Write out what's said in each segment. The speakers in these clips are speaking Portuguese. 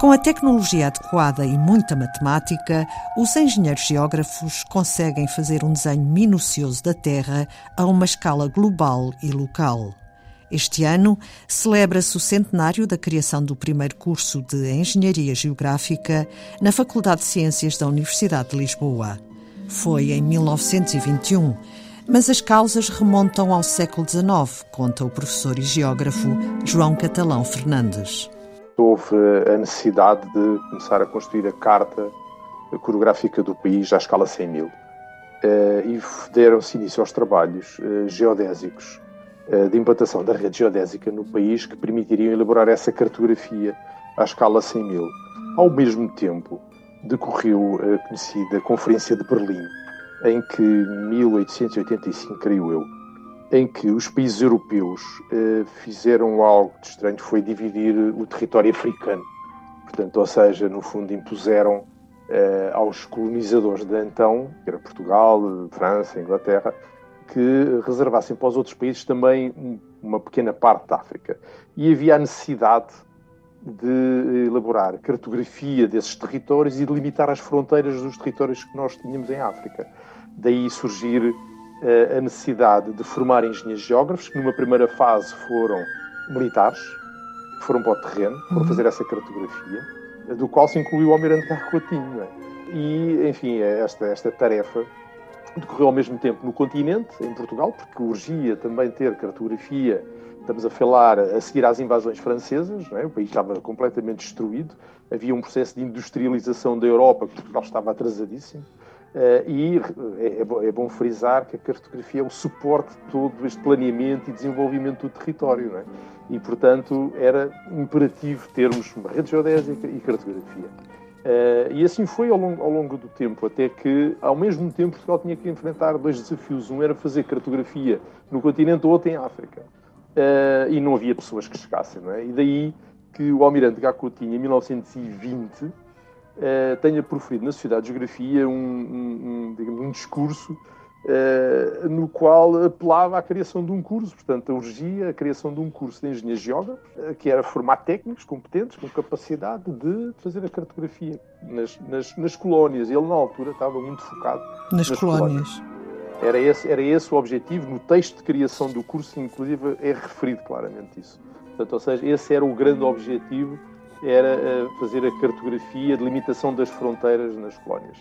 Com a tecnologia adequada e muita matemática, os engenheiros geógrafos conseguem fazer um desenho minucioso da Terra a uma escala global e local. Este ano celebra-se o centenário da criação do primeiro curso de Engenharia Geográfica na Faculdade de Ciências da Universidade de Lisboa. Foi em 1921, mas as causas remontam ao século XIX, conta o professor e geógrafo João Catalão Fernandes. Houve a necessidade de começar a construir a carta coreográfica do país à escala 100 mil. Eh, e deram-se início aos trabalhos eh, geodésicos eh, de implantação da rede geodésica no país que permitiriam elaborar essa cartografia à escala 100 mil. Ao mesmo tempo, decorreu a conhecida Conferência de Berlim, em que, 1885, creio eu, em que os países europeus eh, fizeram algo de estranho, foi dividir o território africano. Portanto, ou seja, no fundo impuseram eh, aos colonizadores de então, que era Portugal, França, Inglaterra, que reservassem para os outros países também uma pequena parte da África. E havia a necessidade de elaborar cartografia desses territórios e de limitar as fronteiras dos territórios que nós tínhamos em África. Daí surgir a necessidade de formar engenheiros geógrafos, que numa primeira fase foram militares, foram para o terreno, para uhum. fazer essa cartografia, do qual se incluiu o Almirante Garrotinho. É? E, enfim, esta, esta tarefa decorreu ao mesmo tempo no continente, em Portugal, porque urgia também ter cartografia. Estamos a falar a seguir às invasões francesas, é? o país estava completamente destruído, havia um processo de industrialização da Europa que Portugal estava atrasadíssimo. Uh, e é, é, é, bom frisar que a cartografia é o suporte de todo este planeamento e desenvolvimento do território. É? E, portanto, era imperativo termos uma rede geodésica e cartografia. Uh, e assim foi ao longo, ao longo, do tempo, até que, ao mesmo tempo, Portugal tinha que enfrentar dois desafios. Um era fazer cartografia no continente, o outro em África. Uh, e não havia pessoas que chegassem, não é? E daí que o almirante Gacotinho, em 1920, uh, tenha proferido na Sociedade de Geografia um, um, um, digamos, um discurso Uh, no qual apelava à criação de um curso, portanto, urgia a criação de um curso de engenharia geógrafos, uh, que era formar técnicos competentes, com capacidade de fazer a cartografia nas, nas, nas colónias. Ele, na altura, estava muito focado nas, nas colónias. colónias. Era esse, era esse o objetivo. No texto de criação do curso, inclusive, é referido claramente isso. Portanto, ou seja, esse era o grande objetivo, era uh, fazer a cartografia de limitação das fronteiras nas colónias.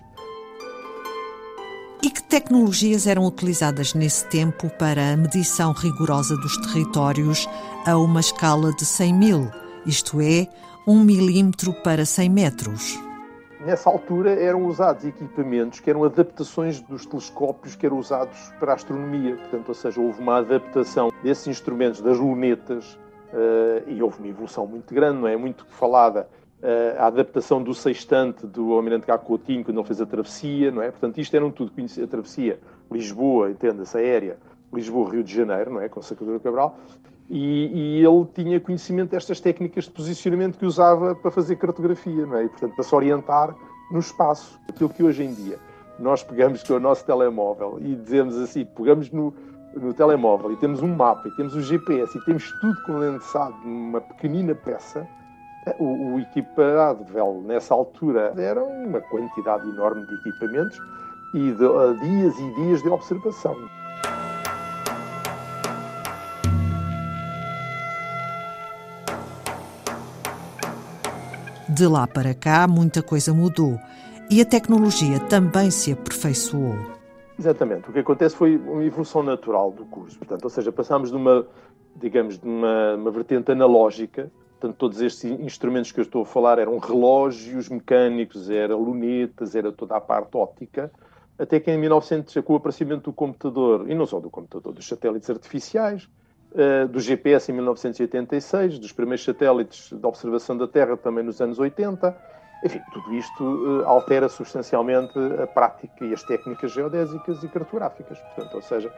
E que tecnologias eram utilizadas nesse tempo para a medição rigorosa dos territórios a uma escala de 100 mil, isto é, 1 milímetro para 100 metros? Nessa altura eram usados equipamentos que eram adaptações dos telescópios que eram usados para a astronomia. Portanto, ou seja, houve uma adaptação desses instrumentos, das lunetas, uh, e houve uma evolução muito grande, não é? Muito falada eh, a adaptação do sextante do Almirante Coutinho quando ele fez a travessia, não é? Portanto, isto eram tudo a travessia Lisboa, entenda-se, aérea, Lisboa-Rio de Janeiro, não é? Com Sacadura Cabral. E, e, ele tinha conhecimento destas técnicas de posicionamento que usava para fazer cartografia, não é? E, portanto, para se orientar no espaço. Aquilo que hoje em dia nós pegamos com o nosso telemóvel e dizemos assim, pegamos no, no telemóvel e temos um mapa e temos o GPS e temos tudo condensado numa pequenina peça, o, o equipado nessa altura era uma quantidade enorme de equipamentos e de, uh, dias e dias de observação. De lá para cá, muita coisa mudou e a tecnologia também se aperfeiçoou. Exatamente. O que acontece foi uma evolução natural do curso. Portanto, ou seja, passámos de uma, digamos, de uma, uma vertente analógica Portanto, todos estes instrumentos que eu estou a falar eram relógios mecânicos, era lunetas, era toda a parte óptica, até que em 1900, com o aparecimento do computador, e não só do computador, dos satélites artificiais, uh, do GPS em 1986, dos primeiros satélites de observação da Terra também nos anos 80, enfim, tudo isto uh, altera substancialmente a prática e as técnicas geodésicas e cartográficas. Portanto, ou seja,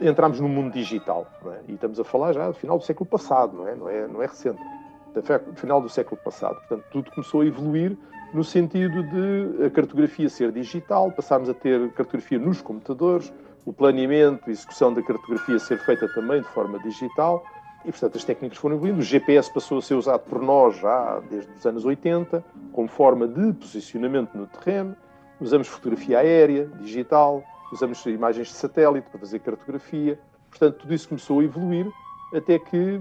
entramos no mundo digital, é? e estamos a falar já do final do século passado, não é, não é, não é recente no final do século passado. Portanto, tudo começou a evoluir no sentido de a cartografia ser digital, passarmos a ter cartografia nos computadores, o planeamento e execução da cartografia ser feita também de forma digital E, portanto, as técnicas foram evoluindo. O GPS passou a ser usado por nós já desde os anos 80, como forma de posicionamento no terreno. Usamos fotografia aérea, digital, usamos imagens de satélite para fazer cartografia. Portanto, tudo isso começou a evoluir até que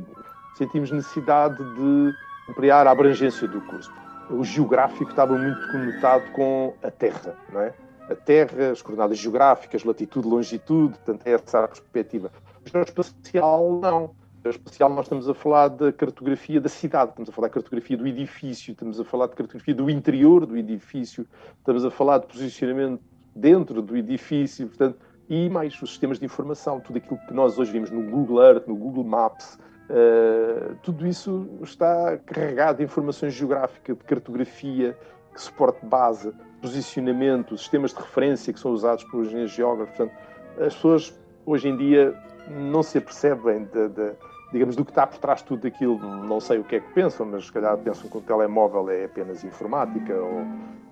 sentimos necessidade de ampliar a abrangência do curso. O geográfico estava muito conotado com a Terra, não é? A Terra, as coordenadas geográficas, latitude, longitude, portanto, é essa a perspectiva. O geoespacial, não. O geoespacial, nós estamos a falar da cartografia da cidade, estamos a falar da cartografia do edifício, estamos a falar de cartografia do interior do edifício, estamos a falar de posicionamento dentro do edifício, portanto, e mais os sistemas de informação, tudo aquilo que nós hoje vimos no Google Earth, no Google Maps, uh, tudo isso está carregado de informações geográficas, de cartografia, que suporte base, posicionamento, sistemas de referência que são usados por engenheiros geógrafos. Portanto, as pessoas hoje em dia não se apercebem de, de, digamos, do que está por trás de tudo aquilo. Não sei o que é que pensam, mas se calhar pensam que o telemóvel é apenas informática ou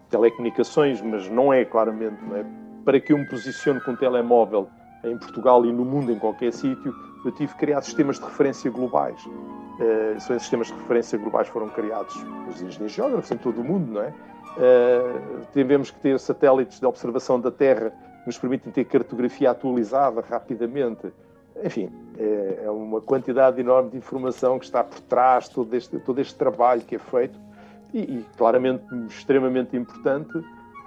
telecomunicações, mas não é claramente. Não é? Para que eu me posicione com um telemóvel em Portugal e no mundo, em qualquer sítio, eu tive que criar sistemas de referência globais. Uh, esses sistemas de referência globais foram criados pelos engenheiros geógrafos em todo o mundo, não é? Uh, tivemos que ter satélites de observação da Terra que nos permitem ter cartografia atualizada rapidamente. Enfim, é, é uma quantidade enorme de informação que está por trás de todo este, todo este trabalho que é feito e, e claramente extremamente importante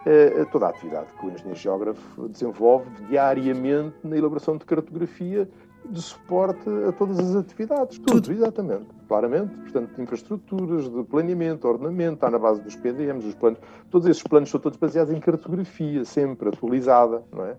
é, é toda a atividade que o engenheiro geógrafo desenvolve diariamente na elaboração de cartografia de suporte a todas as atividades. Tudo, Tudo exatamente. Claramente. Portanto, de infraestruturas, de planeamento, ordenamento, está na base dos PDMs, os planos. Todos esses planos são todos baseados em cartografia, sempre atualizada, não é?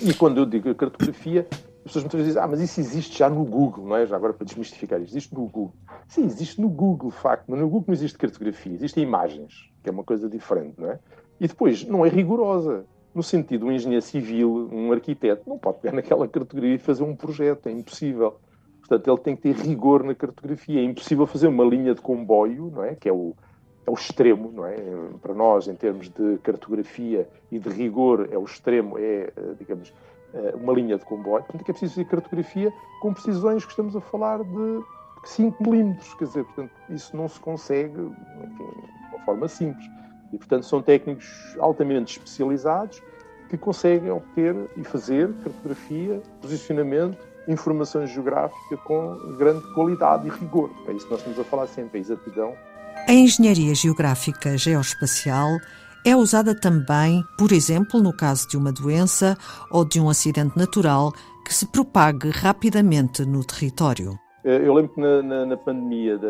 E quando eu digo cartografia, as pessoas muitas vezes dizem, ah, mas isso existe já no Google, não é? Já agora para desmistificar, existe no Google. Sim, existe no Google, de facto, mas no Google não existe cartografia, existem imagens, que é uma coisa diferente, não é? E depois, não é rigorosa no sentido um engenheiro civil, um arquiteto, não pode pegar naquela cartografia e fazer um projeto, é impossível. Portanto, ele tem que ter rigor na cartografia. É impossível fazer uma linha de comboio, não é? Que é o, é o extremo, não é? Para nós, em termos de cartografia e de rigor, é o extremo, é, digamos, uma linha de comboio. Portanto, é que é preciso fazer cartografia com precisões que estamos a falar de 5 milímetros. Quer dizer, portanto, isso não se consegue enfim, de uma forma simples. E, portanto, são técnicos altamente especializados que conseguem obter e fazer cartografia, posicionamento, informação geográfica com grande qualidade e rigor. É isso que nós estamos a falar sempre, a exatidão. A engenharia geográfica geoespacial é usada também, por exemplo, no caso de uma doença ou de um acidente natural que se propague rapidamente no território. Eh, eu lembro que na, na, na pandemia, da,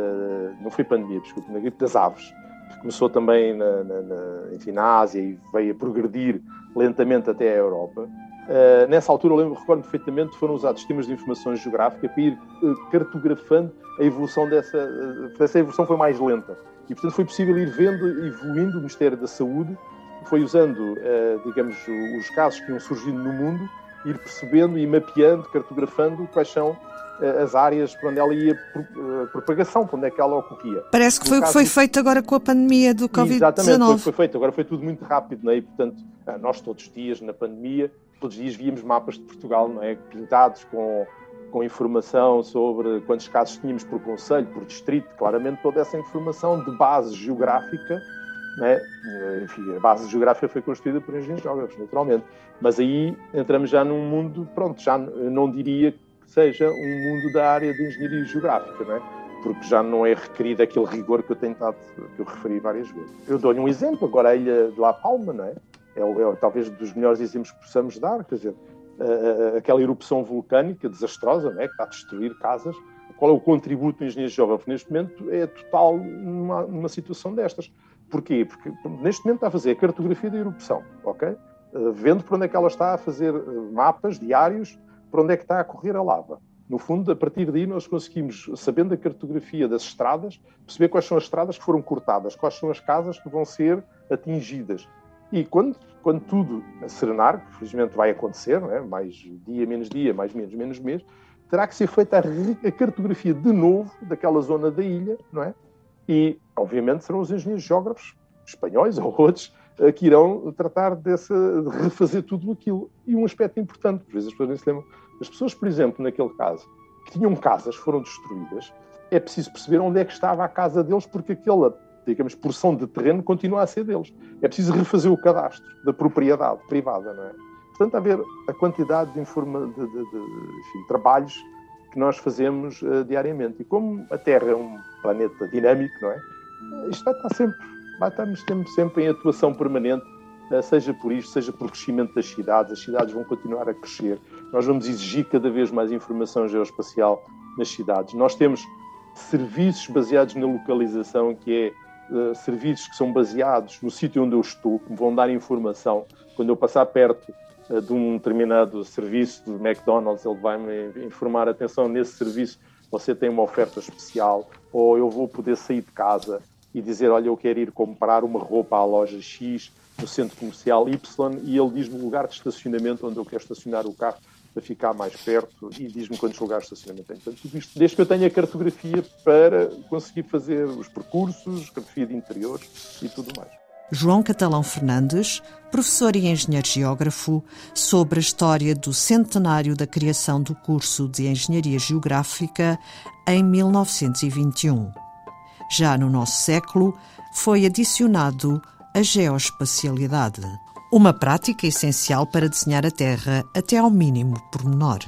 não foi pandemia, desculpe, na gripe das aves, começou também na, na, na, enfim, na Ásia e veio a progredir lentamente até a Europa. Uh, nessa altura, eu lembro, recordo perfeitamente, foram usados sistemas de informação geográfica para ir uh, cartografando a evolução dessa. Uh, essa evolução foi mais lenta. E, portanto, foi possível ir vendo, evoluindo o Ministério da Saúde, foi usando, digamos, os casos que iam surgindo no mundo, ir percebendo e mapeando, cartografando quais são eh, as áreas para onde ela ia, eh, propagação, para onde é que ela ocorria. Parece que foi o que foi feito agora com a pandemia do Covid-19. Exatamente, foi, foi feito. Agora foi tudo muito rápido, não é? E, portanto, eh, nós todos os dias, na pandemia, todos os dias víamos mapas de Portugal, não é? Pintados com, com informação sobre quantos casos tínhamos por conselho, por distrito, claramente toda essa informação de base geográfica, né? enfim, a base geográfica foi construída por engenheiros geógrafos, naturalmente. Mas aí entramos já num mundo, pronto, já não diria seja um mundo da área de engenharia geográfica, não é? porque já não é requerido aquele rigor que eu tenho estado, que eu referi várias vezes. Eu dou-lhe um exemplo, agora a ilha de La Palma, não é? É, é talvez dos melhores exemplos que possamos dar, quer dizer, aquela erupção vulcânica desastrosa, não é? que está a destruir casas, qual é o contributo do engenheiro geógrafo neste momento? É total numa, numa situação destas. Porquê? Porque neste momento está a fazer a cartografia da erupção, ok? Vendo para onde é que ela está a fazer eh, mapas diários para onde é que está a correr a lava. No fundo, a partir daí, nós conseguimos, sabendo a cartografia das estradas, perceber quais são as estradas que foram cortadas, quais são as casas que vão ser atingidas. E quando, quando tudo serenar, que felizmente vai acontecer, é? mais dia, menos dia, mais menos, menos mês, terá que ser feita a, cartografia de novo daquela zona da ilha, não é? E, obviamente, serão os engenheiros geógrafos espanhóis ou outros eh, que irão tratar dessa, de refazer tudo aquilo. E um aspecto importante, por vezes as pessoas nem se lembram, as pessoas, por exemplo, naquele caso, que tinham casas, foram destruídas, é preciso perceber onde é que estava a casa deles, porque aquela, digamos, porção de terreno continua a ser deles. É preciso refazer o cadastro da propriedade privada, não é? Portanto, a ver a quantidade de, informa, de, de, de enfim, trabalhos que nós fazemos uh, diariamente. E como a Terra é um planeta dinâmico, não é? Isto vai estar sempre, vai sempre, sempre em atuação permanente, uh, seja por isto, seja por crescimento das cidades. As cidades vão continuar a crescer. Nós vamos exigir cada vez mais informação geoespacial nas cidades. Nós temos serviços baseados na localização, que é uh, serviços que são baseados no sítio onde eu estou, que me vão dar informação. Quando eu passar perto uh, de um determinado serviço do McDonald's, ele vai-me informar, atenção, nesse serviço você tem uma oferta especial, ou eu vou poder sair de casa e dizer, olha, eu quero ir comprar uma roupa à loja X, no centro comercial Y, e ele diz-me o lugar de estacionamento onde eu quero estacionar o carro para ficar mais perto e diz-me quantos lugares de estacionamento tem. Portanto, tudo isto, desde que eu tenha a cartografia para conseguir fazer os percursos, cartografia de interiores e tudo mais. João Catalão Fernandes, professor e engenheiro geógrafo, sobre a história do centenário da criação do curso de Engenharia Geográfica em 1921. Já no nosso século, foi adicionado a geoespacialidade, uma prática essencial para desenhar a Terra até ao mínimo pormenor.